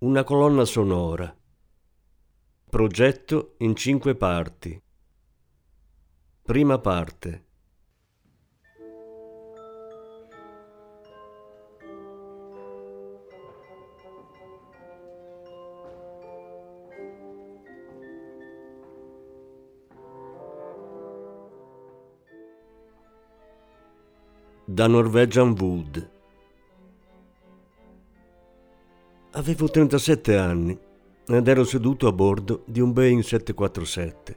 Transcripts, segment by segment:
una colonna sonora. Progetto in cinque parti. Prima parte. Da Norwegian Wood. Avevo 37 anni ed ero seduto a bordo di un Boeing 747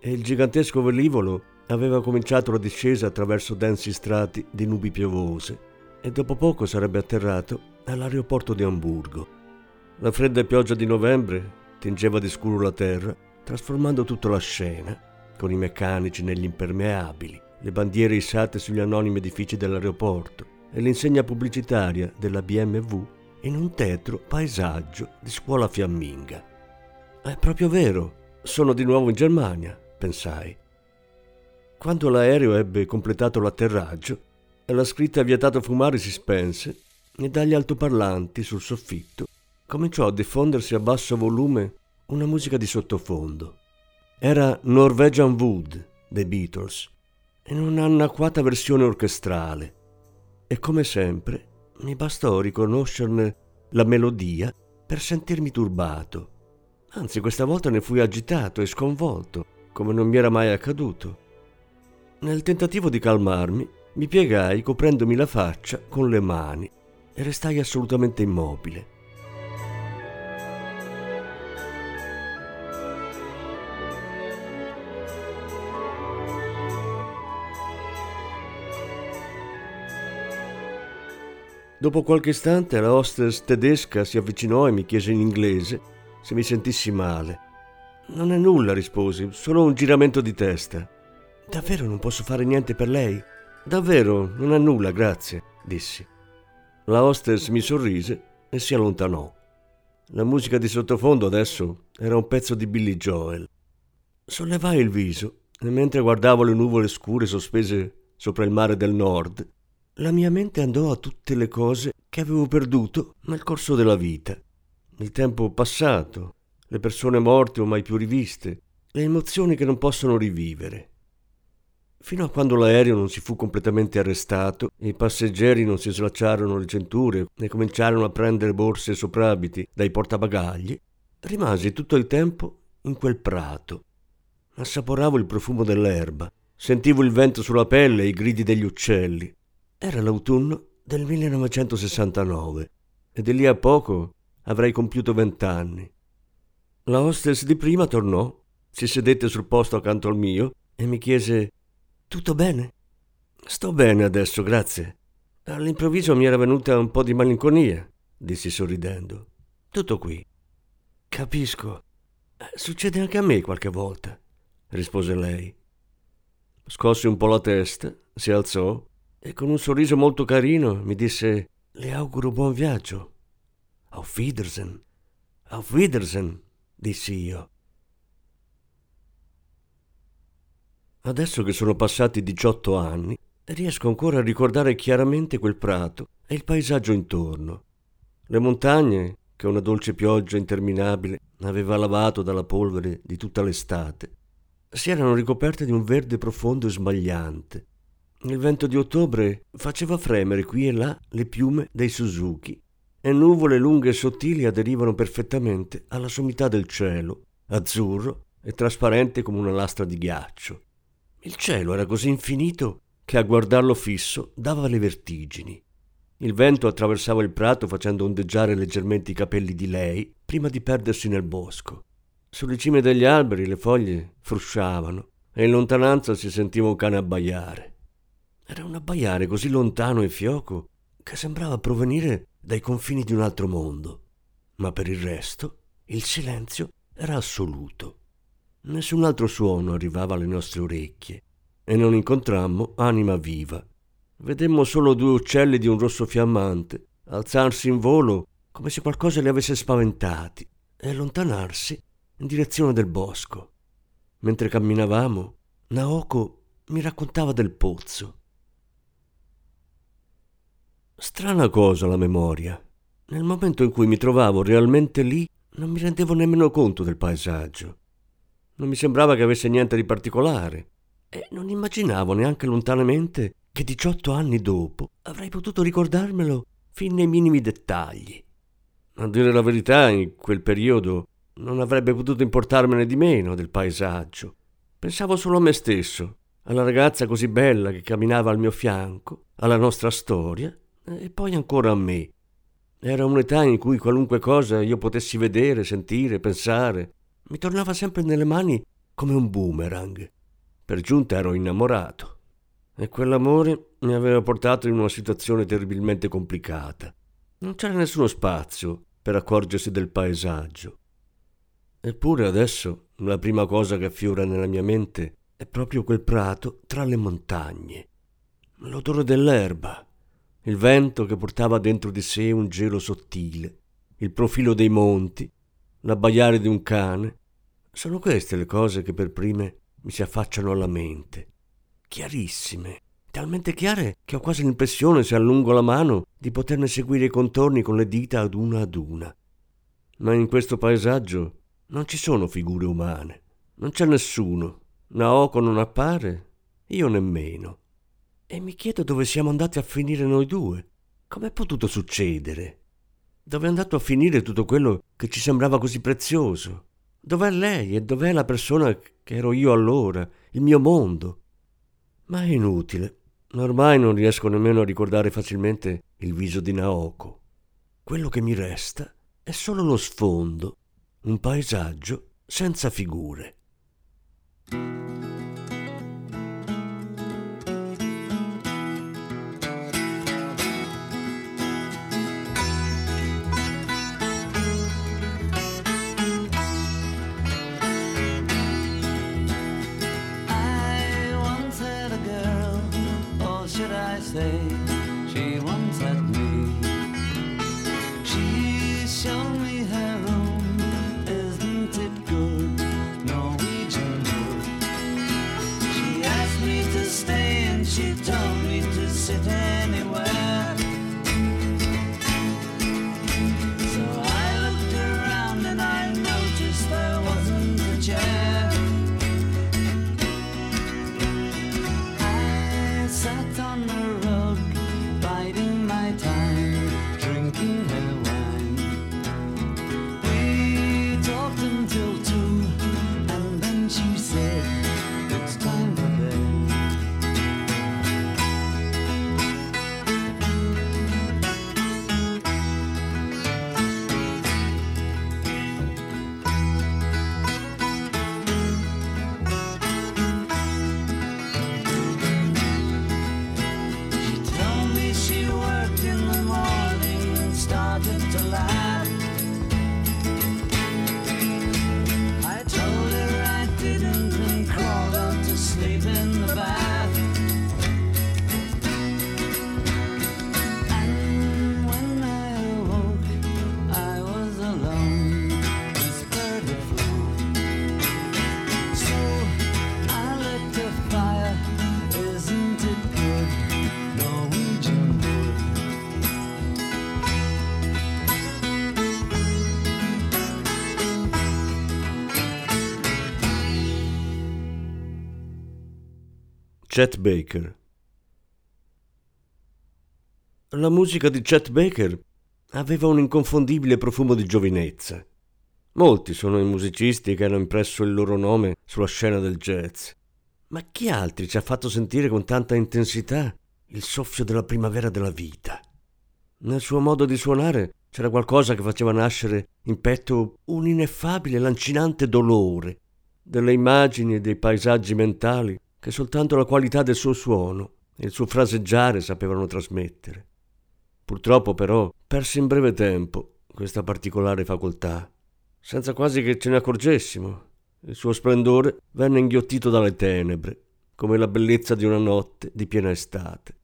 e il gigantesco velivolo aveva cominciato la discesa attraverso densi strati di nubi piovose e dopo poco sarebbe atterrato all'aeroporto di Amburgo. La fredda pioggia di novembre tingeva di scuro la terra, trasformando tutta la scena, con i meccanici negli impermeabili, le bandiere issate sugli anonimi edifici dell'aeroporto e l'insegna pubblicitaria della BMW in un tetro paesaggio di scuola fiamminga. È proprio vero, sono di nuovo in Germania, pensai. Quando l'aereo ebbe completato l'atterraggio, la scritta vietato fumare si spense e dagli altoparlanti sul soffitto cominciò a diffondersi a basso volume una musica di sottofondo. Era Norwegian Wood dei Beatles in un'anacquata versione orchestrale e come sempre mi bastò riconoscerne la melodia per sentirmi turbato. Anzi, questa volta ne fui agitato e sconvolto, come non mi era mai accaduto. Nel tentativo di calmarmi, mi piegai coprendomi la faccia con le mani e restai assolutamente immobile. Dopo qualche istante la hostess tedesca si avvicinò e mi chiese in inglese se mi sentissi male. Non è nulla, risposi, solo un giramento di testa. Davvero non posso fare niente per lei? Davvero, non è nulla, grazie, dissi. La hostess mi sorrise e si allontanò. La musica di sottofondo adesso era un pezzo di Billy Joel. Sollevai il viso e mentre guardavo le nuvole scure sospese sopra il mare del nord, la mia mente andò a tutte le cose che avevo perduto nel corso della vita. Il tempo passato, le persone morte o mai più riviste, le emozioni che non possono rivivere. Fino a quando l'aereo non si fu completamente arrestato e i passeggeri non si slacciarono le cinture e cominciarono a prendere borse e soprabiti dai portabagagli, rimasi tutto il tempo in quel prato. Assaporavo il profumo dell'erba, sentivo il vento sulla pelle e i gridi degli uccelli. Era l'autunno del 1969 e di lì a poco avrei compiuto vent'anni. La hostess di prima tornò, si sedette sul posto accanto al mio e mi chiese: Tutto bene? Sto bene adesso, grazie. All'improvviso mi era venuta un po' di malinconia, dissi sorridendo. Tutto qui. Capisco. Succede anche a me qualche volta, rispose lei. Scosse un po' la testa, si alzò e con un sorriso molto carino mi disse Le auguro buon viaggio. Auf Wiedersehen. Auf Wiedersehen, dissi io. Adesso che sono passati 18 anni, riesco ancora a ricordare chiaramente quel prato e il paesaggio intorno. Le montagne, che una dolce pioggia interminabile aveva lavato dalla polvere di tutta l'estate, si erano ricoperte di un verde profondo e smagliante il vento di ottobre faceva fremere qui e là le piume dei Suzuki e nuvole lunghe e sottili aderivano perfettamente alla sommità del cielo, azzurro e trasparente come una lastra di ghiaccio. Il cielo era così infinito che a guardarlo fisso dava le vertigini. Il vento attraversava il prato facendo ondeggiare leggermente i capelli di lei prima di perdersi nel bosco. Sulle cime degli alberi le foglie frusciavano e in lontananza si sentiva un cane abbaiare. Era un abbaiare così lontano e fioco che sembrava provenire dai confini di un altro mondo. ma per il resto il silenzio era assoluto. Nessun altro suono arrivava alle nostre orecchie e non incontrammo anima viva. Vedemmo solo due uccelli di un rosso fiammante alzarsi in volo come se qualcosa li avesse spaventati e allontanarsi in direzione del bosco. Mentre camminavamo, Naoko mi raccontava del pozzo. Strana cosa la memoria. Nel momento in cui mi trovavo realmente lì, non mi rendevo nemmeno conto del paesaggio. Non mi sembrava che avesse niente di particolare e non immaginavo neanche lontanamente che 18 anni dopo avrei potuto ricordarmelo fin nei minimi dettagli. A dire la verità, in quel periodo non avrebbe potuto importarmene di meno del paesaggio. Pensavo solo a me stesso, alla ragazza così bella che camminava al mio fianco, alla nostra storia e poi ancora a me. Era un'età in cui qualunque cosa io potessi vedere, sentire, pensare, mi tornava sempre nelle mani come un boomerang. Per giunta ero innamorato e quell'amore mi aveva portato in una situazione terribilmente complicata. Non c'era nessuno spazio per accorgersi del paesaggio. Eppure adesso la prima cosa che affiora nella mia mente è proprio quel prato tra le montagne. L'odore dell'erba, il vento che portava dentro di sé un gelo sottile, il profilo dei monti, l'abbaiare di un cane. Sono queste le cose che per prime mi si affacciano alla mente, chiarissime, talmente chiare che ho quasi l'impressione, se allungo la mano, di poterne seguire i contorni con le dita ad una ad una. Ma in questo paesaggio non ci sono figure umane. Non c'è nessuno. Naoko non appare, io nemmeno. E mi chiedo dove siamo andati a finire noi due. Com'è potuto succedere? Dove è andato a finire tutto quello che ci sembrava così prezioso? Dov'è lei e dov'è la persona che ero io allora, il mio mondo? Ma è inutile. Ormai non riesco nemmeno a ricordare facilmente il viso di Naoko. Quello che mi resta è solo lo sfondo un paesaggio senza figure. Chet Baker. La musica di Chet Baker aveva un inconfondibile profumo di giovinezza. Molti sono i musicisti che hanno impresso il loro nome sulla scena del jazz. Ma chi altri ci ha fatto sentire con tanta intensità il soffio della primavera della vita? Nel suo modo di suonare c'era qualcosa che faceva nascere in petto un ineffabile, lancinante dolore, delle immagini e dei paesaggi mentali che soltanto la qualità del suo suono e il suo fraseggiare sapevano trasmettere. Purtroppo però perse in breve tempo questa particolare facoltà, senza quasi che ce ne accorgessimo. Il suo splendore venne inghiottito dalle tenebre, come la bellezza di una notte di piena estate.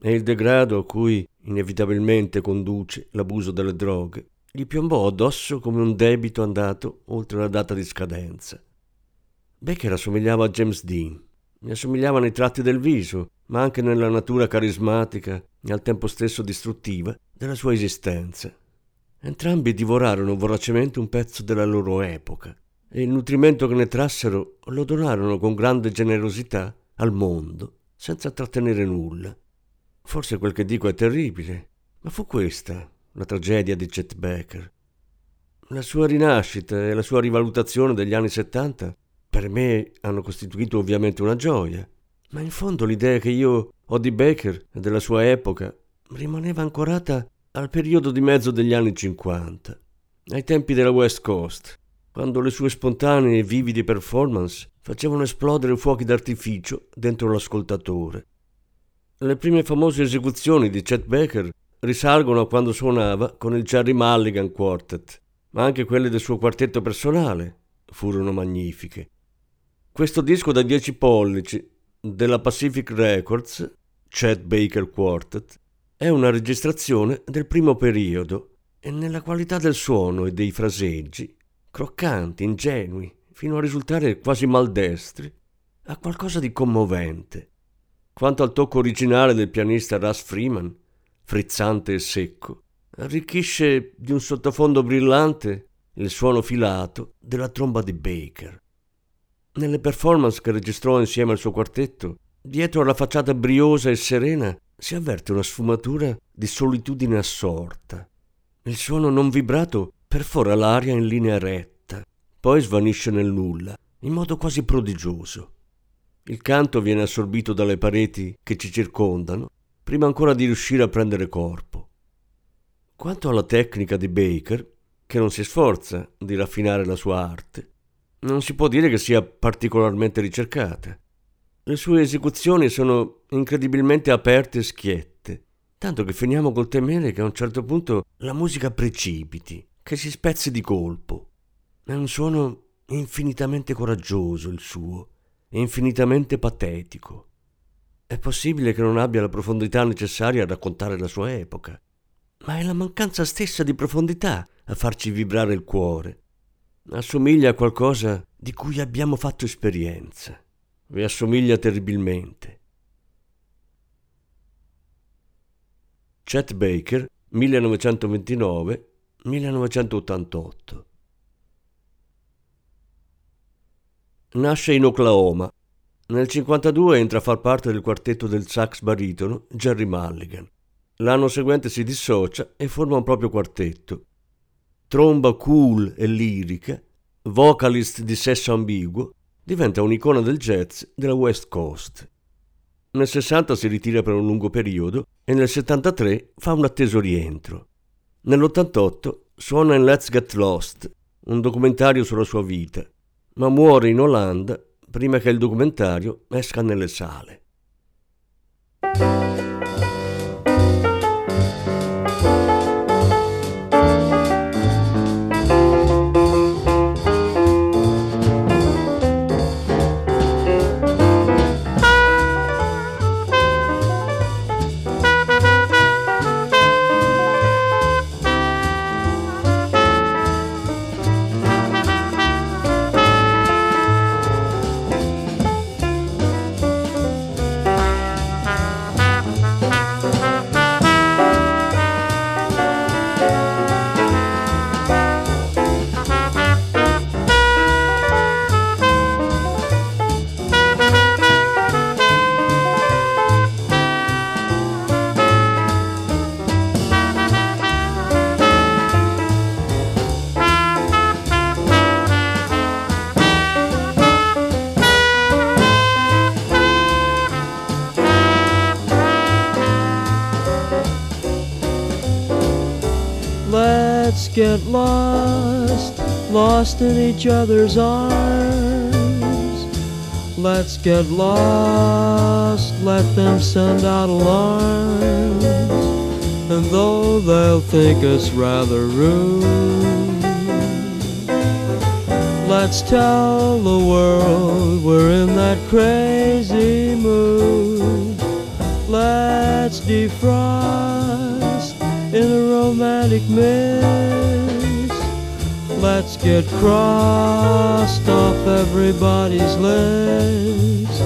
E il degrado a cui inevitabilmente conduce l'abuso delle droghe gli piombò addosso come un debito andato oltre la data di scadenza. Baker assomigliava a James Dean, mi assomigliava nei tratti del viso, ma anche nella natura carismatica e al tempo stesso distruttiva della sua esistenza. Entrambi divorarono voracemente un pezzo della loro epoca e il nutrimento che ne trassero lo donarono con grande generosità al mondo, senza trattenere nulla. Forse quel che dico è terribile, ma fu questa la tragedia di Chet Baker. La sua rinascita e la sua rivalutazione degli anni Settanta per me hanno costituito ovviamente una gioia, ma in fondo l'idea che io ho di Baker e della sua epoca rimaneva ancorata al periodo di mezzo degli anni 50, ai tempi della West Coast, quando le sue spontanee e vividi performance facevano esplodere fuochi d'artificio dentro l'ascoltatore. Le prime famose esecuzioni di Chet Baker risalgono a quando suonava con il Jerry Mulligan Quartet, ma anche quelle del suo quartetto personale furono magnifiche. Questo disco da 10 pollici della Pacific Records, Chet Baker Quartet, è una registrazione del primo periodo e nella qualità del suono e dei fraseggi, croccanti, ingenui, fino a risultare quasi maldestri, ha qualcosa di commovente. Quanto al tocco originale del pianista Russ Freeman, frizzante e secco, arricchisce di un sottofondo brillante il suono filato della tromba di Baker. Nelle performance che registrò insieme al suo quartetto, dietro alla facciata briosa e serena si avverte una sfumatura di solitudine assorta. Il suono non vibrato perfora l'aria in linea retta, poi svanisce nel nulla, in modo quasi prodigioso. Il canto viene assorbito dalle pareti che ci circondano, prima ancora di riuscire a prendere corpo. Quanto alla tecnica di Baker, che non si sforza di raffinare la sua arte, non si può dire che sia particolarmente ricercata. Le sue esecuzioni sono incredibilmente aperte e schiette, tanto che finiamo col temere che a un certo punto la musica precipiti, che si spezzi di colpo. È un suono infinitamente coraggioso il suo, infinitamente patetico. È possibile che non abbia la profondità necessaria a raccontare la sua epoca, ma è la mancanza stessa di profondità a farci vibrare il cuore assomiglia a qualcosa di cui abbiamo fatto esperienza. Vi assomiglia terribilmente. Chet Baker, 1929-1988 Nasce in Oklahoma. Nel 1952 entra a far parte del quartetto del sax baritono Jerry Mulligan. L'anno seguente si dissocia e forma un proprio quartetto, tromba cool e lirica, vocalist di sesso ambiguo, diventa un'icona del jazz della West Coast. Nel 60 si ritira per un lungo periodo e nel 73 fa un atteso rientro. Nell'88 suona in Let's Get Lost, un documentario sulla sua vita, ma muore in Olanda prima che il documentario esca nelle sale. Get lost, lost in each other's arms. Let's get lost, let them send out alarms And though they'll think us rather rude. Let's tell the world we're in that crazy mood. Let's defrost in a romantic mist. Let's get crossed off everybody's list.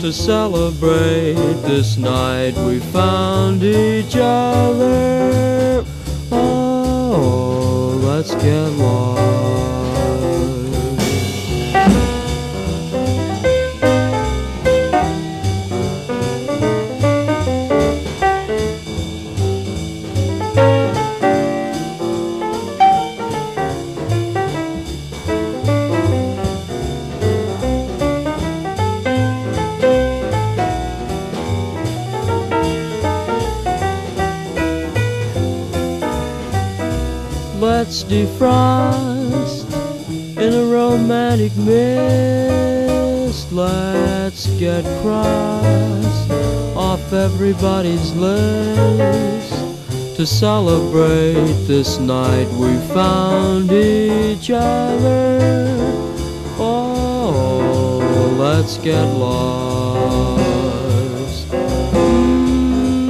To celebrate this night we found each other. Oh, let's get lost. Defrost in a romantic mist. Let's get crossed off everybody's list. To celebrate this night, we found each other. Oh, let's get lost.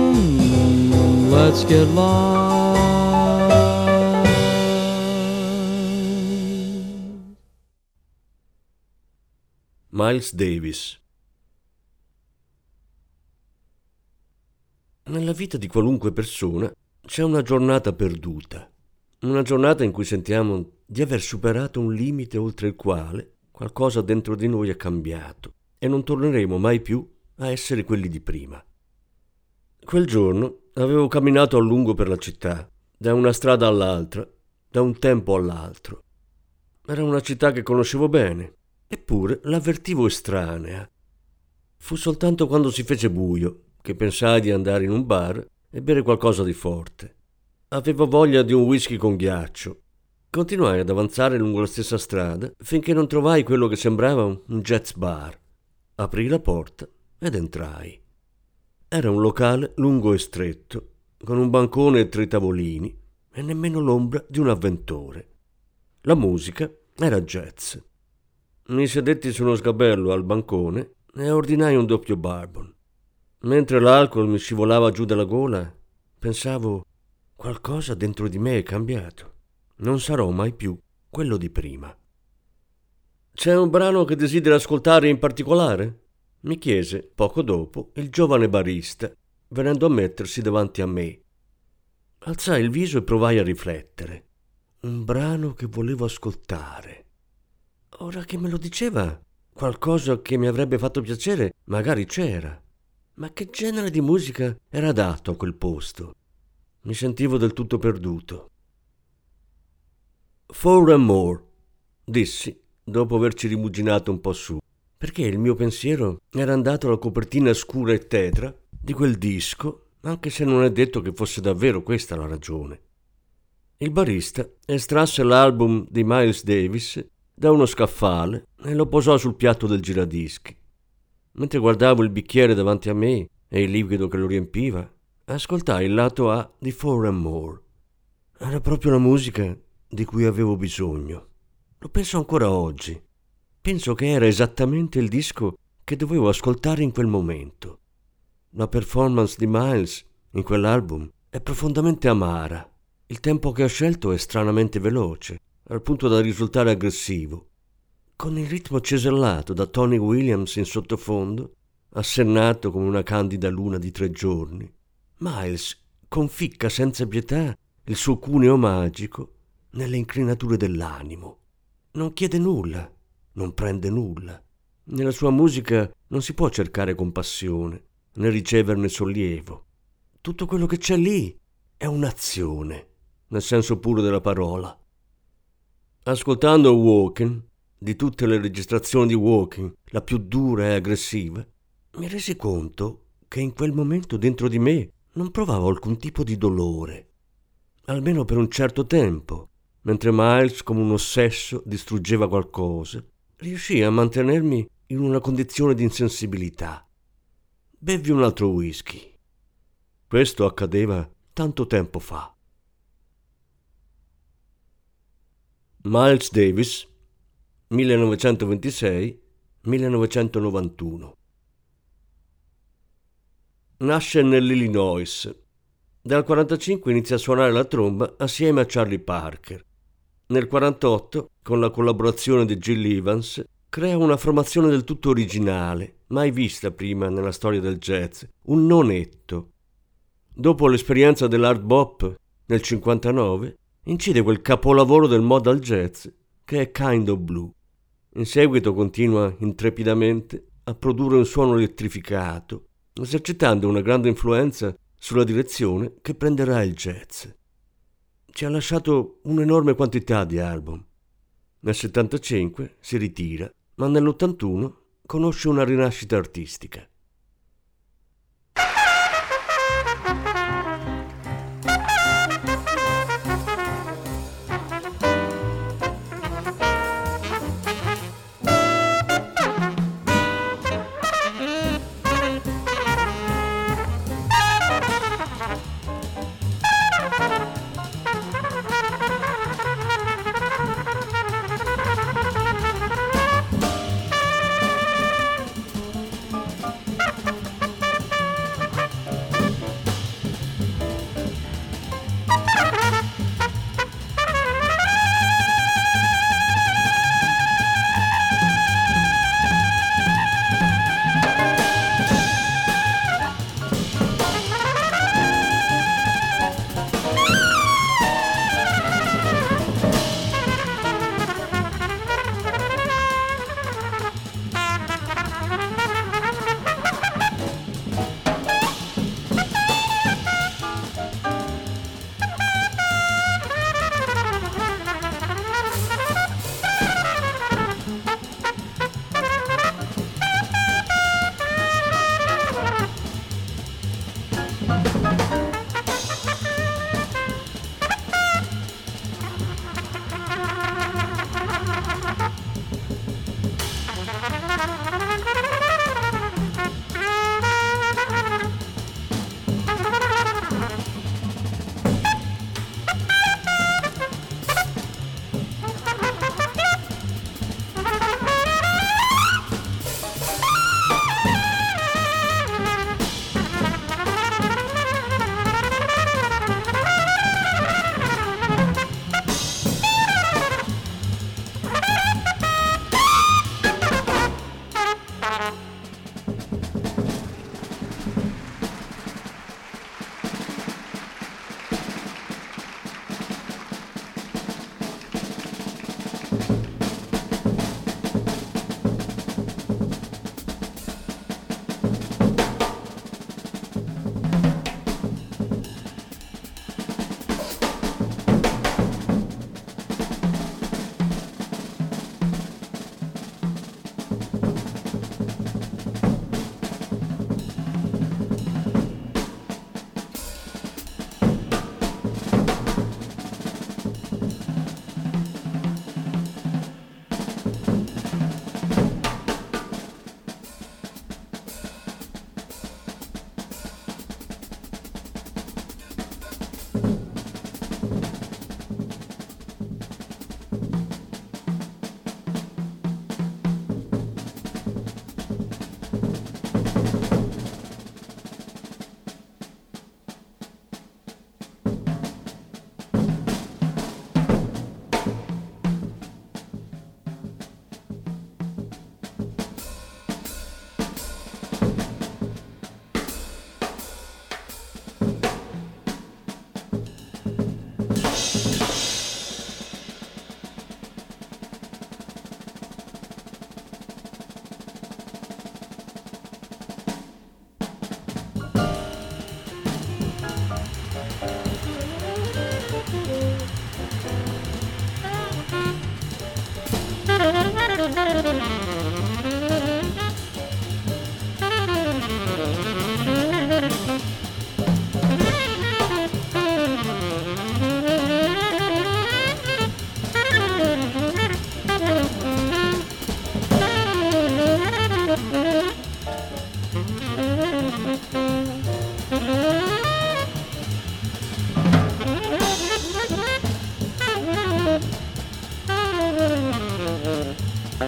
Mm, let's get lost. Miles Davis Nella vita di qualunque persona c'è una giornata perduta, una giornata in cui sentiamo di aver superato un limite oltre il quale qualcosa dentro di noi è cambiato e non torneremo mai più a essere quelli di prima. Quel giorno avevo camminato a lungo per la città, da una strada all'altra, da un tempo all'altro. Era una città che conoscevo bene, Eppure l'avvertivo estranea. Fu soltanto quando si fece buio che pensai di andare in un bar e bere qualcosa di forte. Avevo voglia di un whisky con ghiaccio. Continuai ad avanzare lungo la stessa strada finché non trovai quello che sembrava un jazz bar. Aprì la porta ed entrai. Era un locale lungo e stretto, con un bancone e tre tavolini e nemmeno l'ombra di un avventore. La musica era jazz. Mi sedetti su uno sgabello al bancone e ordinai un doppio bourbon. Mentre l'alcol mi scivolava giù dalla gola, pensavo qualcosa dentro di me è cambiato. Non sarò mai più quello di prima. C'è un brano che desidera ascoltare in particolare? mi chiese poco dopo il giovane barista, venendo a mettersi davanti a me. Alzai il viso e provai a riflettere. Un brano che volevo ascoltare. Ora che me lo diceva, qualcosa che mi avrebbe fatto piacere magari c'era. Ma che genere di musica era adatto a quel posto? Mi sentivo del tutto perduto. Four and more, dissi, dopo averci rimuginato un po' su, perché il mio pensiero era andato alla copertina scura e tetra di quel disco, anche se non è detto che fosse davvero questa la ragione. Il barista estrasse l'album di Miles Davis da uno scaffale e lo posò sul piatto del giradischi. Mentre guardavo il bicchiere davanti a me e il liquido che lo riempiva, ascoltai il lato A di Four and More. Era proprio la musica di cui avevo bisogno. Lo penso ancora oggi. Penso che era esattamente il disco che dovevo ascoltare in quel momento. La performance di Miles in quell'album è profondamente amara. Il tempo che ho scelto è stranamente veloce al punto da risultare aggressivo. Con il ritmo cesellato da Tony Williams in sottofondo, assennato come una candida luna di tre giorni, Miles conficca senza pietà il suo cuneo magico nelle inclinature dell'animo. Non chiede nulla, non prende nulla. Nella sua musica non si può cercare compassione, né riceverne sollievo. Tutto quello che c'è lì è un'azione, nel senso puro della parola. Ascoltando Walking, di tutte le registrazioni di Walking, la più dura e aggressiva, mi resi conto che in quel momento dentro di me non provavo alcun tipo di dolore, almeno per un certo tempo, mentre Miles, come un ossesso, distruggeva qualcosa, riuscì a mantenermi in una condizione di insensibilità. Bevvi un altro whisky. Questo accadeva tanto tempo fa. Miles Davis 1926-1991 Nasce nell'Illinois. Dal 1945 inizia a suonare la tromba assieme a Charlie Parker. Nel 1948, con la collaborazione di Jill Evans, crea una formazione del tutto originale, mai vista prima nella storia del jazz, un nonetto. Dopo l'esperienza dell'hard bop nel 1959, incide quel capolavoro del modal jazz che è Kind of Blue. In seguito continua intrepidamente a produrre un suono elettrificato, esercitando una grande influenza sulla direzione che prenderà il jazz. Ci ha lasciato un'enorme quantità di album. Nel 75 si ritira, ma nell'81 conosce una rinascita artistica.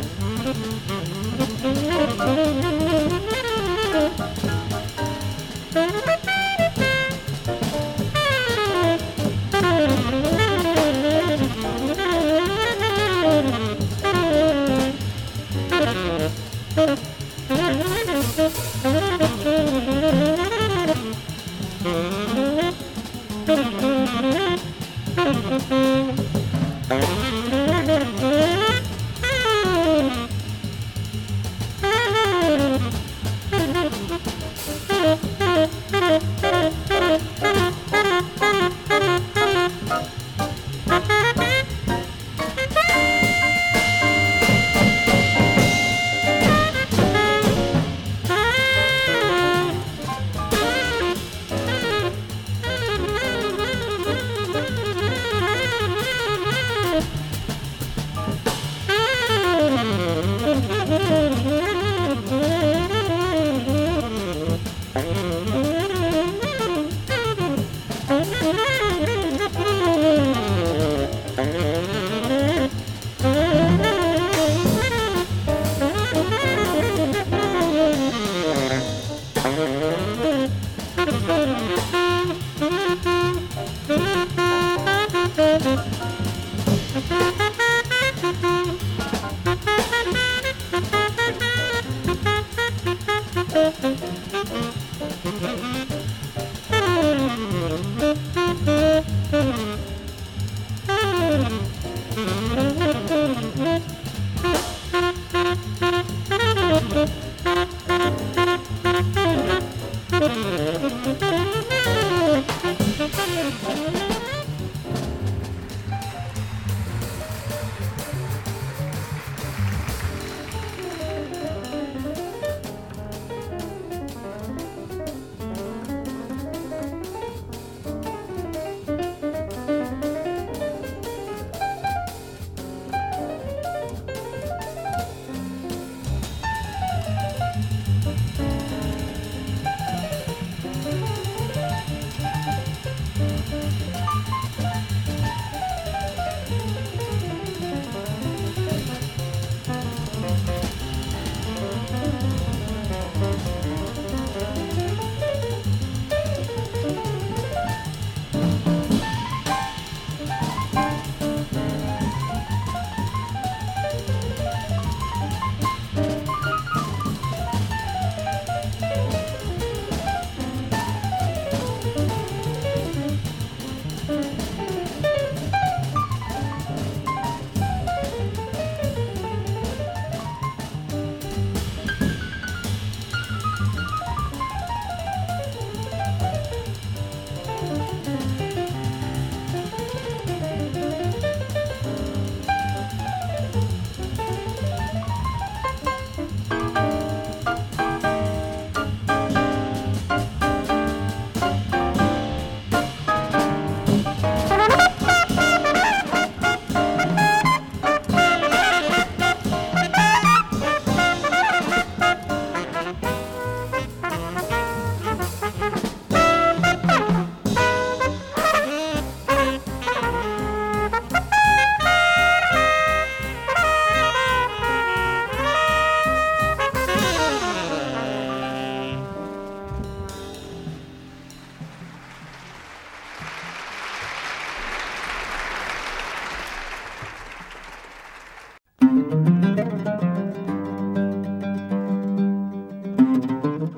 Thank you.